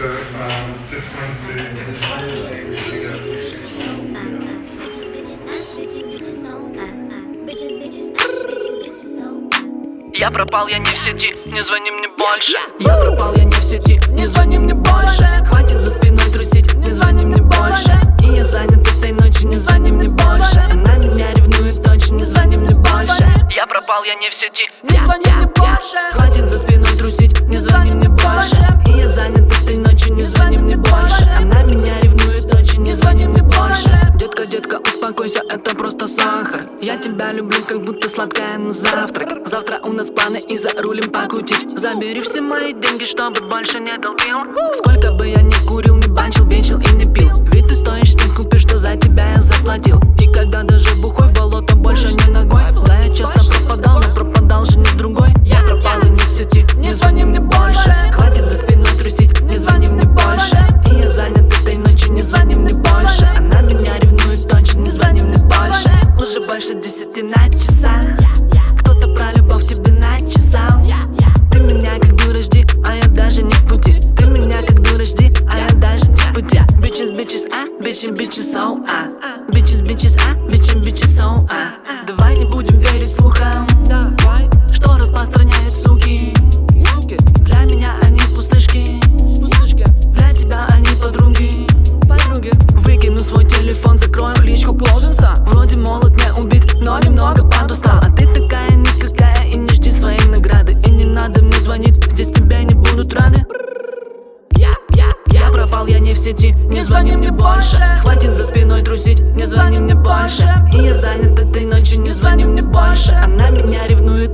So, um, different Я пропал, я не в сети, не звони мне больше. Я пропал, я не в сети, не звони мне больше. Хватит за спиной трусить, не звони мне больше. И я занят этой ночью, не звони мне больше. Она меня ревнует очень, не звони мне больше. Я пропал, я не в сети, не звони мне больше. Хватит за спиной трусить, просто сахар. Я тебя люблю, как будто сладкая на завтрак. Завтра у нас планы и за рулем покутить Забери все мои деньги, чтобы больше не долбил. Сколько бы я ни курил, не банчил, бенчил и не пил. Ведь ты стоишь не купишь, что за тебя я заплатил. И когда даже бухой в болото больше не ногой. Да, я часто пропадал, но пропадал же не с другой. Я пропал и не в сети, не звони мне больше. Хватит за спиной трусить, не звони мне больше. И я занят этой ночью, не звони мне больше больше десяти на часах. Кто-то про любовь тебе начесал. Ты меня как дура жди, а я даже не в пути. Ты меня как дура жди, а я даже не в пути. Bitches, bitches, а, bitches, bitches, so, а? Bitches, bitches, а, bitches, bitches, so, а? Давай не будем верить слухам Выкину свой телефон, закрою личку Closing Вроде молод не убит, но немного подустал А ты такая никакая и не жди своей награды И не надо мне звонить, здесь тебе не будут рады я пропал, я. Не в сети, не звони мне больше. Хватит за спиной трусить, не звони мне больше. И я занят этой ночью, не звони мне больше. Она меня ревнует